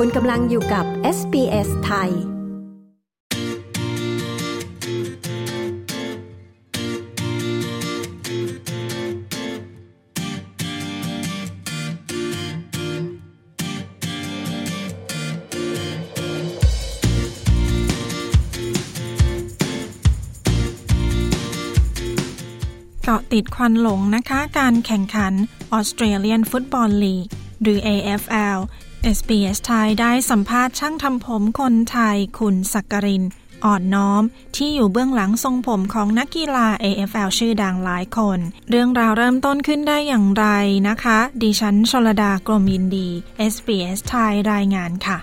คุณกำลังอยู่กับ SBS ไทย เกาะติดควันหลงนะคะ การแข่งขัน Australian Football League หรือ AFL SBS ไทยได้สัมภาษณ์ช่างทำผมคนไทยคุณสักกริน อ่อนน้อม ที่อยู่เบื้องหลังทรงผมของนักกีฬา AFL ชื่อดังหลายคน เรื่องราวเริ่มต้นขึ้นได้อย่างไรนะคะ ดิฉันชลดากรมยินดี SBS ไทยรายงานค่ะ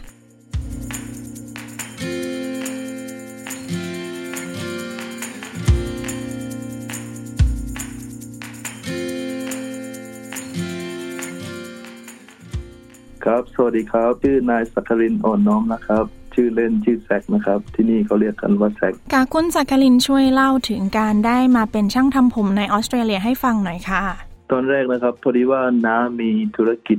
ครับ สวัสดีครับ ชื่อนายสักรินอ่อนน้อมนะครับ ชื่อเล่นชื่อแซกนะครับ ที่นี่เขาเรียกกันว่าแซกกาคุณสักรินช่วยเล่าถึงการได้มาเป็นช่างทำผมในออสเตรเลียให้ฟังหน่อยค่ะ ตอนแรกนะครับ พอดีว่าน้ามีธุรกิจ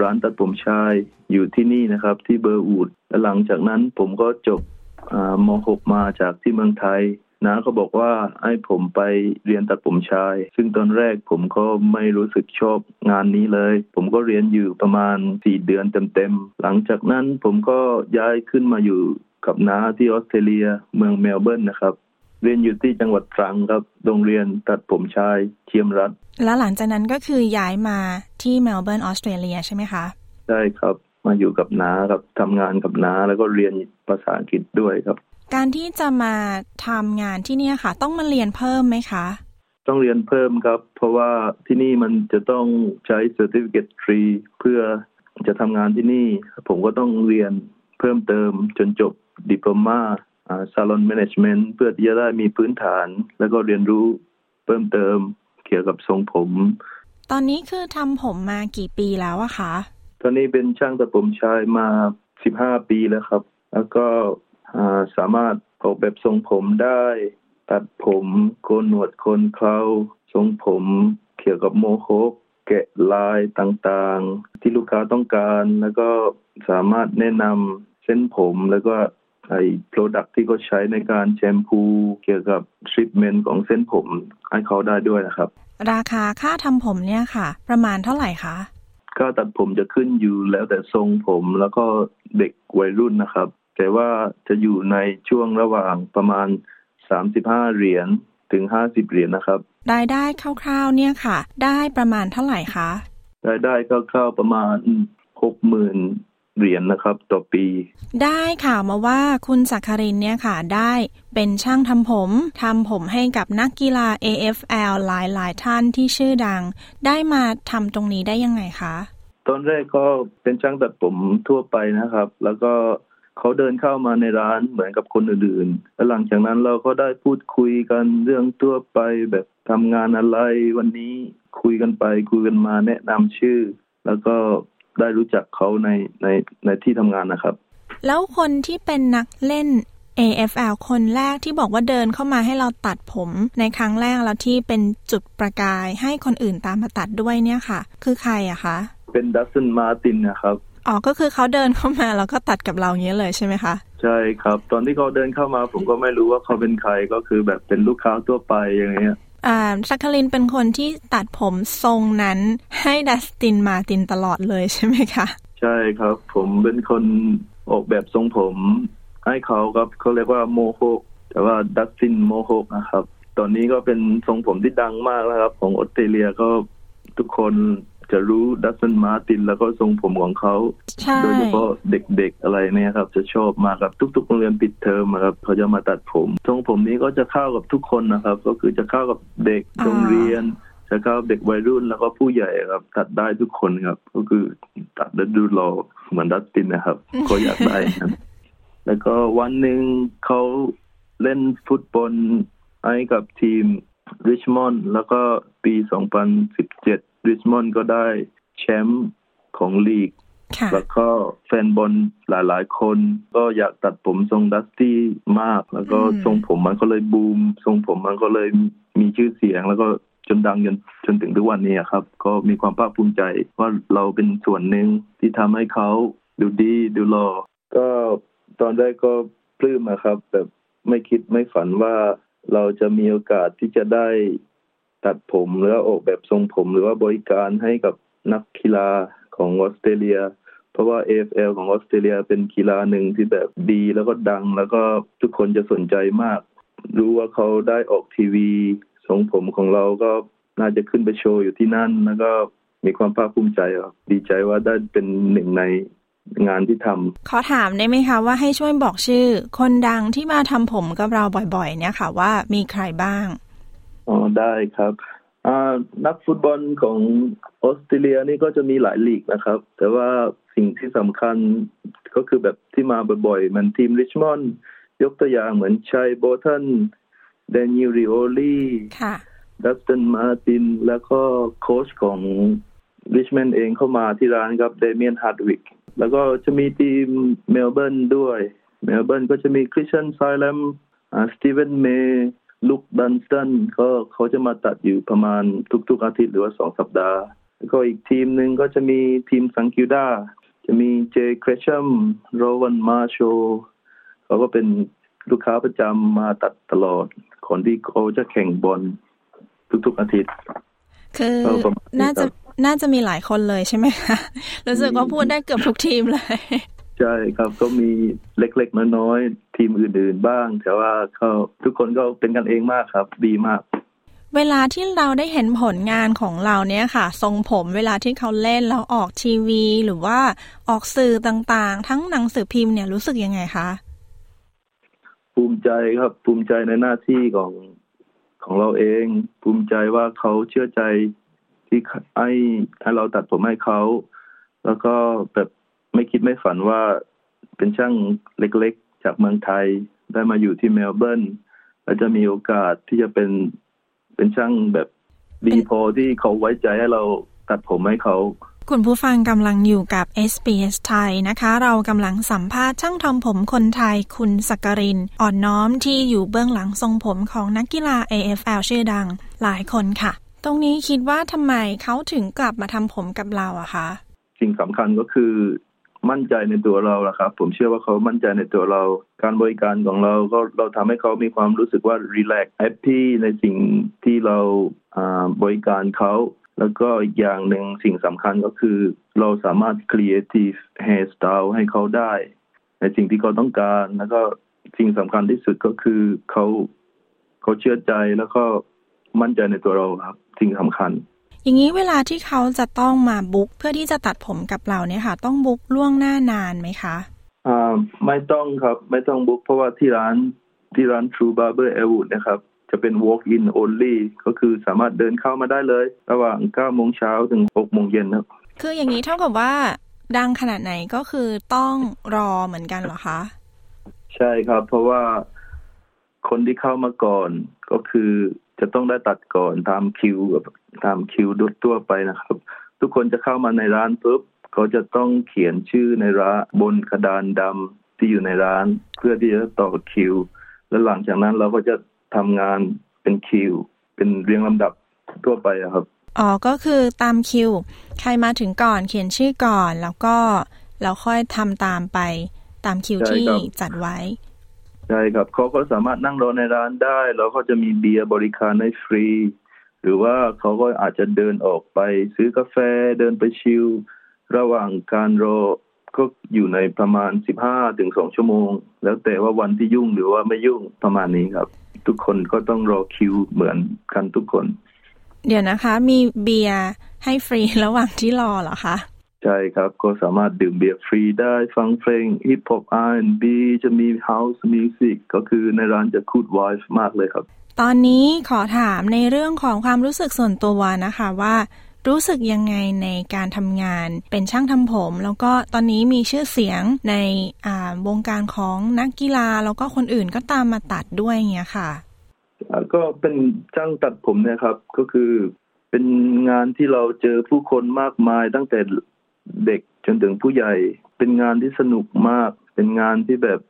ร้านตัดผมชายอยู่ที่นี่นะครับ ที่เบอร์อูดและหลังจากนั้นผมก็จบม .6 มาจากที่เมืองไทย น้าก็บอกว่าให้ผมไปเรียนตัดผมชาย ซึ่งตอนแรกผมก็ไม่รู้สึกชอบงานนี้เลย ผมก็เรียนอยู่ประมาณสี่เดือนเต็มๆ หลังจากนั้นผมก็ย้ายขึ้นมาอยู่กับน้าที่ออสเตรเลียเมืองเมลเบิร์นนะครับ เรียนอยู่ที่จังหวัดตรังครับ โรงเรียนตัดผมชายสยามรัฐ แล้วหลังจากนั้นก็คือย้ายมาที่เมลเบิร์นออสเตรเลียใช่ไหมคะใช่ครับมาอยู่กับน้าครับทำงานกับน้าแล้วก็เรียนภาษาอังกฤษด้วยครับ การที่จะมาทำงานที่นี่ค่ะ ต้องมาเรียนเพิ่มไหมคะ ต้องเรียนเพิ่มครับ เพราะว่าที่นี่มันจะต้องใช้ Certificate ฟรีเพื่อจะทำงานที่นี่ ผมก็ต้องเรียนเพิ่มเติมจนจบดิปโลมาซาลอนแมネจเมนต์เพื่อที่จะได้มีพื้นฐาน แล้วก็เรียนรู้เพิ่มเติมเกี่ยวกับทรงผม ตอนนี้คือทำผมมากี่ปีแล้วอะคะ ตอนนี้เป็นช่างตัดผมชายมาสิบห้าปีแล้วครับ แล้วก็ สามารถออกแบบทรงผมได้ ตัดผมโกนหนวดโคนเขาทรงผมเกี่ยวกับโมโหกแกะลายต่างๆ ที่ลูกค้าต้องการ แล้วก็สามารถแนะนำเส้นผมแล้วก็ไอ้โปรดักที่เขาใช้ในการแชมพู เกี่ยวกับทรีทเมนต์ของเส้นผมให้เขาได้ด้วยนะครับ ราคาค่าทำผมเนี่ยค่ะ ประมาณเท่าไหร่คะค่าตัดผมจะขึ้นอยู่แล้วแต่ทรงผมแล้วก็เด็กวัยรุ่นนะครับ แต่ว่าจะอยู่ในช่วงระหว่างประมาณ 35 เหรียญถึง 50 เหรียญนะครับ รายได้คร่าวๆเนี่ยค่ะ ได้ประมาณเท่าไหร่คะ รายได้คร่าวๆประมาณ 60,000เหรียญนนะครับต่อปี ได้ข่าวมาว่าคุณสักคารินเนี่ยค่ะ ได้เป็นช่างทำผมทำผมให้กับนักกีฬา AFL หลายๆท่านที่ชื่อดัง ได้มาทำตรงนี้ได้ยังไงคะ ตอนแรกก็เป็นช่างตัดผมทั่วไปนะครับ แล้วก็ เขาเดินเข้ามาในร้านเหมือนกับคนอื่นๆแล้วหลังจากนั้นเราก็ได้พูดคุยกันเรื่องทั่วไปแบบทำงานอะไรวันนี้คุยกันไปคุยกันมาแนะนำชื่อ แล้วก็ได้รู้จักเขาในในในที่ทำงานนะครับ แล้วคนที่เป็นนักเล่น AFL คนแรกที่บอกว่าเดินเข้ามาให้เราตัดผมในครั้งแรกแล้วที่เป็นจุดประกายให้คนอื่นตามมาตัดด้วยเนี่ยค่ะ คือใครอะคะ เป็นดัซเซนมาตินนะครับ อ๋อ ก็คือเขาเดินเข้ามาแล้วก็ตัดกับเราอย่างนี้เลยใช่ไหมคะ ใช่ครับ ตอนที่เขาเดินเข้ามา ผมก็ไม่รู้ว่าเขาเป็นใครก็คือแบบเป็นลูกค้าทั่วไปอย่างเงี้ยอ่าสักคลินเป็นคนที่ตัดผมทรงนั้นให้ดัสตินมาตินตลอดเลยใช่ไหมคะ ใช่ครับ ผมเป็นคนออกแบบทรงผม ให้เขาครับเขาเรียกว่า mohawk แต่ว่า Dustin mohawk นะครับ ตอนนี้ก็เป็นทรงผมที่ดังมากแล้วครับ ของออสเตรเลียก็ทุกคน จะรู้ Dustin Martin แล้วก็ทรงผมของเขาโดยเฉพาะเด็กๆอะไรเนี่ยครับ จะชอบมากครับทุกๆโรงเรียนปิดเทอมครับเขาจะมาตัดผมทรงผมนี้ก็จะเข้ากับทุกคนนะครับ ก็คือจะเข้ากับเด็กโรงเรียนจะเข้าเด็กวัยรุ่นแล้วก็ผู้ใหญ่ครับ ตัดได้ทุกคนครับ ก็คือตัดแล้วดูหล่อเหมือนดัสตินนะครับก็อยากได้ครับแล้วก็วันหนึ่งเขาเล่นฟุตบอลให้กับทีม ริชมอนด์แล้วก็ปี 2017 ริชมอนด์ก็ได้แชมป์ของลีก แล้วก็แฟนบอลหลาย ๆ คน ก็อยากตัดผมทรงดัสตี้มาก แล้วก็ทรงผมมันก็เลยบูม ทรงผมมันก็เลยมีชื่อเสียงแล้วก็จนดังจนจนถึงทุกวันนี้ครับ ก็มีความภาคภูมิใจว่าเราเป็นส่วนหนึ่งที่ทำให้เขาดูดีดูหล่อก็ตอนแรกก็ปลื้มนะครับ แบบไม่คิดไม่ฝันว่า เราจะมีโอกาสที่จะได้ตัดผมหรือออกแบบทรงผม หรือว่าบริการให้กับนักกีฬาของออสเตรเลีย เพราะว่า AFL ของออสเตรเลียเป็นกีฬาหนึ่งที่แบบดีแล้วก็ดัง แล้วก็ทุกคนจะสนใจมาก รู้ว่าเขาได้ออกทีวีทรงผมของเราก็น่าจะขึ้นไปโชว์อยู่ที่นั่น แล้วก็มีความภาคภูมิใจครับดีใจว่าได้เป็นหนึ่งใน งานที่ทำขอถามได้ไหมคะว่าให้ช่วยบอกชื่อ คนดังที่มาทำผมกับเราบ่อยๆ เนี่ยค่ะว่ามีใครบ้างอ๋อได้ครับนักฟุตบอลของออสเตรเลียนี่ก็จะมีหลายลีกนะครับ แต่ว่าสิ่งที่สำคัญก็คือแบบที่มาบ่อยๆ มันทีมริชมอนด์ยกตัวอย่างเหมือน Shai Bolton Daniel Rioli Dustin Martin แล้วก็โค้ชของริชมอนด์เองเข้ามาที่ร้านครับ Damien Hardwick แล้วก็จะมีทีมเมลเบิร์นด้วยเมลเบิร์นก็จะมี Christian Salem Steven May Luke Dunstan ก็เขาจะมาตัดอยู่ประมาณทุก ๆ อาทิตย์หรือว่าสองสัปดาห์ แล้วก็อีกทีมหนึ่งก็จะมีทีมสังคิวดาจะมีเจครชัมโรวันมาโชเขาก็เป็นลูกค้าประจำมาตัดตลอดก่อนที่เขาจะแข่งบอลทุกๆอาทิตย์คือน่าจะ น่าจะมีหลายคนเลยใช่ไหมคะรู้สึกว่าพูดได้เกือบทุกทีมเลย ใช่ครับก็มีเล็กๆน้อยๆทีมอื่น ๆ บ้าง แต่ว่าเขาทุกคนก็เป็นกันเองมากครับ ดีมาก เวลาที่เราได้เห็นผลงานของเราเนี่ยค่ะ ทรงผมเวลาที่เขาเล่นแล้วออกทีวี หรือว่าออกสื่อต่างๆ ทั้งหนังสือพิมพ์เนี่ยรู้สึกยังไงคะภูมิใจครับภูมิใจในหน้าที่ของของเราเอง ภูมิใจว่าเขาเชื่อใจ ที่ให้ให้เราตัดผมให้เขาแล้วก็แบบไม่คิดไม่ฝันว่าเป็นช่างเล็กๆ จากเมืองไทยได้มาอยู่ที่เมลเบิร์นแล้วจะมีโอกาสที่จะเป็นเป็นช่างแบบดีพอที่เขาไว้ใจให้เราตัดผมให้เขา คุณผู้ฟังกำลังอยู่กับ SBS ไทยนะคะ เรากำลังสัมภาษณ์ช่างทำผมคนไทยคุณสักกริน อ่อนน้อมที่อยู่เบื้องหลังทรงผมของนักกีฬา AFL ชื่อดังหลายคนค่ะ ตรงนี้คิดว่าทำไมเขาถึงกลับมาทำผมกับเราอะคะสิ่งสำคัญก็คือมั่นใจในตัวเราละครับ ผมเชื่อว่าเขามั่นใจในตัวเรา การบริการของเราก็เราทำให้เขามีความรู้สึกว่ารีแลกซ์แฮปปี้ในสิ่งที่เราบริการเขาแล้วก็อีกอย่างหนึ่งสิ่งสำคัญก็คือ เราสามารถ creative hairstyle ให้เขาได้ ในสิ่งที่เขาต้องการ แล้วก็สิ่งสำคัญที่สุดก็คือเขาเขาเชื่อใจแล้วก็ มั่นใจในตัวเราครับสิ่งสำคัญ อย่างนี้เวลาที่เขาจะต้องมาบุ๊กเพื่อที่จะตัดผมกับเราเนี่ยค่ะ ต้องบุ๊กล่วงหน้านานไหมคะอ่าไม่ต้องครับไม่ต้องบุ๊กเพราะว่าที่ร้านที่ร้าน True Barber Elwood นะครับจะเป็น walk in only ก็คือสามารถเดินเข้ามาได้เลย ระหว่าง9โมงเช้าถึง6โมงเย็นครับ คืออย่างนี้เท่ากับว่า ดังขนาดไหนก็คือต้องรอเหมือนกันเหรอคะ ใช่ครับ เพราะว่าคนที่เข้ามาก่อนก็คือ จะต้องได้ตัดก่อนตามคิวตามคิวดุตัวไปนะครับ ทุกคนจะเข้ามาในร้านปุ๊บเขาจะต้องเขียนชื่อในร้านบนกระดานดำที่อยู่ในร้าน เพื่อที่จะต่อคิว แล้วหลังจากนั้นเราก็จะทำงานเป็นคิว เป็นเรียงลำดับทั่วไปครับอ๋อก็คือตามคิว ใครมาถึงก่อนเขียนชื่อก่อนแล้วก็เราค่อยทำตามไปตามคิวที่จัดไว้ ใช่ครับเขาก็สามารถนั่งรอในร้านได้ แล้วก็จะมีเบียร์บริการให้ฟรี หรือว่าเขาก็อาจจะเดินออกไปซื้อกาแฟเดินไปชิลระหว่างการรอก็อยู่ในประมาณสิบห้าถึงสองชั่วโมง แล้วแต่ว่าวันที่ยุ่งหรือว่าไม่ยุ่งประมาณนี้ครับ ทุกคนก็ต้องรอคิวเหมือนกันทุกคน เดี๋ยวนะคะ มีเบียร์ให้ฟรีระหว่างที่รอเหรอคะ ใช่ครับ ก็สามารถดื่มเบียร์ฟรีได้ฟังเพลงฮิปฮอป R&B จะมี house music ก็คือในร้านจะ good vibe มากเลยครับ ตอนนี้ขอถามในเรื่องของความรู้สึกส่วนตัวนะคะว่า รู้สึกยังไงในการทำงาน เป็นช่างทำผม แล้วก็ตอนนี้มีชื่อเสียงในวงการของนักกีฬา แล้วก็คนอื่นก็ตามมาตัดด้วยเงี้ยค่ะก็เป็นช่างตัดผมนะครับก็คือเป็นงานที่เราเจอผู้คนมากมายตั้งแต่ เด็กจนถึงผู้ใหญ่ เป็นงานที่สนุกมาก เป็นงานที่แบบ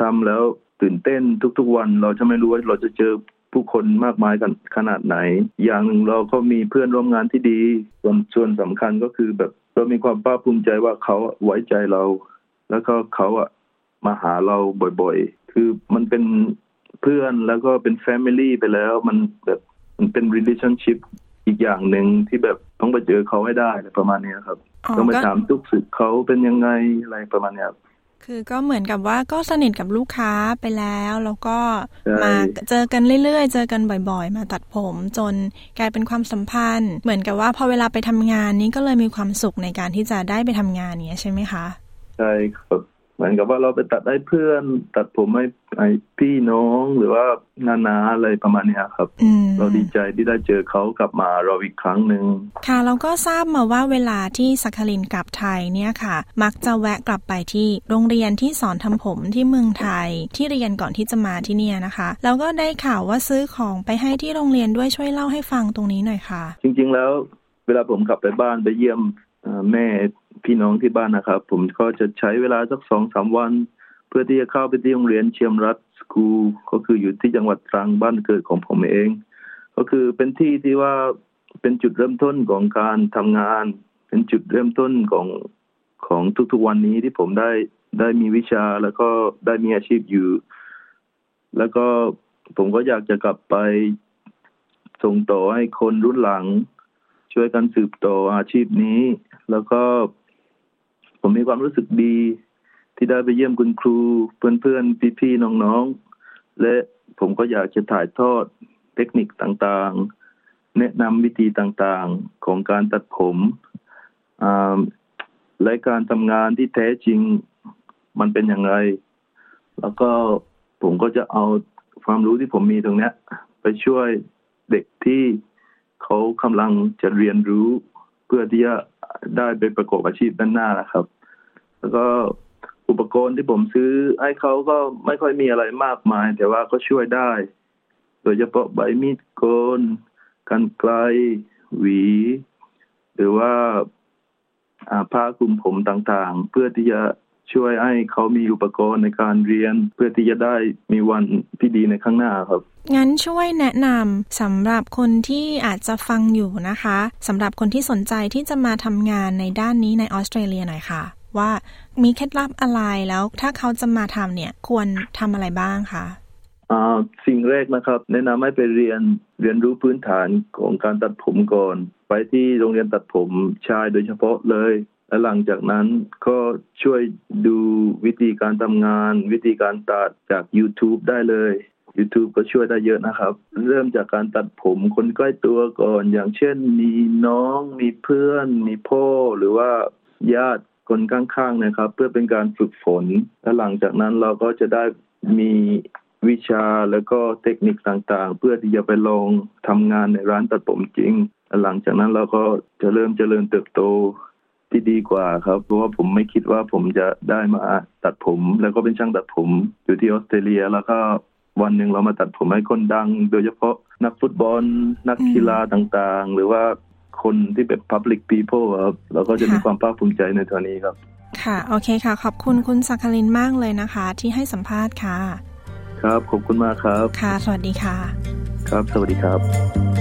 ทำแล้วตื่นเต้นทุกๆวัน เราจะไม่รู้ว่าเราจะเจอผู้คนมากมายกันขนาดไหน อย่างหนึ่งเราก็มีเพื่อนร่วมงานที่ดี ส่วนส่วนสำคัญก็คือแบบเรามีความภาคภูมิใจว่าเขาไว้ใจเรา แล้วก็เขาอะมาหาเราบ่อยๆ คือมันเป็นเพื่อนแล้วก็เป็นแฟมิลี่ไปแล้ว มันแบบมันเป็น relationship อีกอย่างหนึ่งที่แบบต้องไปเจอเขาให้ได้ประมาณนี้ครับ ต้องไปถามทุกสึกเขาเป็นยังไงอะไรประมาณนี้ครับคือก็เหมือนกับว่าก็สนิทกับลูกค้าไปแล้ว แล้วก็มาเจอกันเรื่อยๆ เจอกันบ่อยๆ มาตัดผมจนกลายเป็นความสัมพันธ์ เหมือนกับว่าพอเวลาไปทำงานนี้ก็เลยมีความสุขในการที่จะได้ไปทำงานเนี้ยใช่ไหมคะ ใช่ครับ เหมือนกับว่าเราไปตัดให้เพื่อน ตัดผมให้ไอพี่น้องหรือว่านานาอะไรประมาณนี้ครับ เราดีใจที่ได้เจอเขากลับมาเราอีกครั้งหนึ่งค่ะเราก็ทราบมาว่าเวลาที่สักคลินกลับไทยเนี่ยค่ะ มักจะแวะกลับไปที่โรงเรียนที่สอนทำผมที่เมืองไทยที่เรียนก่อนที่จะมาที่นี่นะคะ แล้วก็ได้ข่าวว่าซื้อของไปให้ที่โรงเรียนด้วยช่วยเล่าให้ฟังตรงนี้หน่อยค่ะ จริง ๆ แล้ว เวลาผมกลับไปบ้านไปเยี่ยมแม่ พี่น้องที่บ้านนะครับ ผมก็จะใช้เวลาสักสองสามวัน เพื่อที่จะเข้าไปที่โรงเรียนเชียมรัฐสกูลก็คืออยู่ที่จังหวัดตรังบ้านเกิดของผมเอง ก็คือเป็นที่ที่ว่าเป็นจุดเริ่มต้นของการทำงาน เป็นจุดเริ่มต้นของของทุกๆวันนี้ที่ผมได้ได้มีวิชาแล้วก็ได้มีอาชีพอยู่ แล้วก็ผมก็อยากจะกลับไปส่งต่อให้คนรุ่นหลัง ช่วยกันสืบต่ออาชีพนี้ แล้วก็ ผมมีความรู้สึกดี ที่ได้ไปเยี่ยมคุณครู เพื่อนๆพี่ๆน้องๆ และผมก็อยากจะถ่ายทอดเทคนิคต่างๆ แนะนำวิธีต่างๆของการตัดผมและการทำงานที่แท้จริงมันเป็นอย่างไร แล้วก็ผมก็จะเอาความรู้ที่ผมมีตรงนี้ไปช่วยเด็กที่เขากำลังจะเรียนรู้เพื่อที่จะ ได้ไปประกอบอาชีพด้านหน้านะครับ แล้วก็อุปกรณ์ที่ผมซื้อให้เขาก็ไม่ค่อยมีอะไรมากมาย แต่ว่าก็ช่วยได้ โดยเฉพาะใบมีดโกนกันไกลหวี หรือว่าผ้าคลุมผมต่างๆ เพื่อที่จะ ช่วยให้เขามีอุปกรณ์ในการเรียน เพื่อที่จะได้มีวันที่ดีในข้างหน้าครับ งั้นช่วยแนะนำสำหรับคนที่อาจจะฟังอยู่นะคะสำหรับคนที่สนใจที่จะมาทำงานในด้านนี้ในออสเตรเลียหน่อยค่ะ ว่ามีเคล็ดลับอะไรแล้วถ้าเขาจะมาทำเนี่ยควรทำอะไรบ้างคะสิ่งแรกนะครับ แนะนำให้ไปเรียนเรียนรู้พื้นฐานของการตัดผมก่อน ไปที่โรงเรียนตัดผมชายโดยเฉพาะเลย และหลังจากนั้นก็ช่วยดูวิธีการทำงาน วิธีการตัดจาก YouTube ได้เลย YouTube ก็ช่วยได้เยอะนะครับ เริ่มจากการตัดผมคนใกล้ตัวก่อน อย่างเช่น มีน้อง มีเพื่อน มีพ่อ หรือว่าญาติคนข้างๆนะครับ เพื่อเป็นการฝึกฝน และหลังจากนั้นเราก็จะได้มีวิชาแล้วก็เทคนิคต่างๆ เพื่อที่จะไปลองทำงานในร้านตัดผมจริงและหลังจากนั้นเราก็จะเริ่มเจริญเติบโต ที่ดีกว่าครับ เพราะว่าผมไม่คิดว่าผมจะได้มาตัดผม แล้วก็เป็นช่างตัดผมอยู่ที่ออสเตรเลียแล้วก็วันหนึ่งเรามาตัดผมให้คนดัง โดยเฉพาะนักฟุตบอล นักกีฬาต่างๆ หรือว่าคนที่เป็น Public People ครับเราก็จะมีความภาคภูมิใจในตัวนี้ครับ ค่ะ โอเคค่ะ ขอบคุณคุณสักคลินมากเลยนะคะ ที่ให้สัมภาษณ์ค่ะ ครับ ขอบคุณมากครับ ค่ะ สวัสดีค่ะ ครับ สวัสดีครับ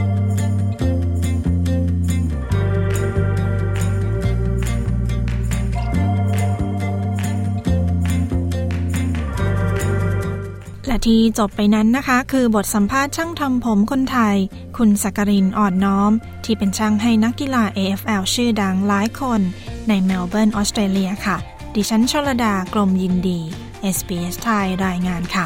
และที่จบไปนั้นนะคะ คือบทสัมภาษณ์ช่างทำผมคนไทย คุณสักรินอ่อนน้อม ที่เป็นช่างให้นักกีฬา AFL ชื่อดังหลายคน ในเมลเบิร์นออสเตรเลียค่ะ ดิฉันชลดากลมยินดี SBS ไทยรายงานค่ะ